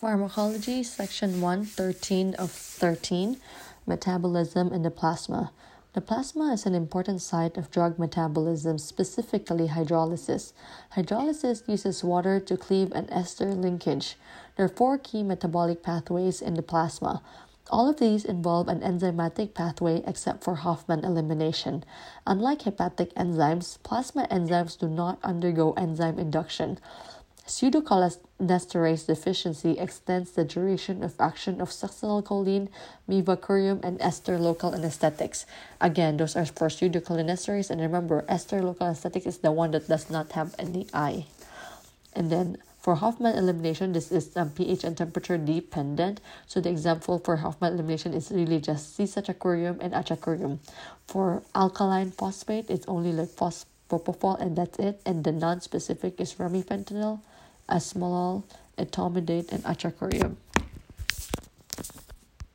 Pharmacology, Section 1, 13 of 13, Metabolism in the Plasma. The plasma is an important site of drug metabolism, specifically hydrolysis. Hydrolysis uses water to cleave an ester linkage. There are four key metabolic pathways in the plasma. All of these involve an enzymatic pathway except for Hofmann elimination. Unlike hepatic enzymes, plasma enzymes do not undergo enzyme induction. Pseudocholinesterase deficiency extends the duration of action of succinylcholine, mivacurium, and ester local anesthetics. Again, those are for pseudocholinesterase, and remember, ester local anesthetic is the one that does not have any I. And then for Hofmann elimination, this is um, pH and temperature dependent. So the example for Hofmann elimination is really just cisatracurium and atracurium. For alkaline phosphate, it's only like phosphopropofol and that's it. And the non-specific is remifentanil, esmolol, etomidate, and atracurium.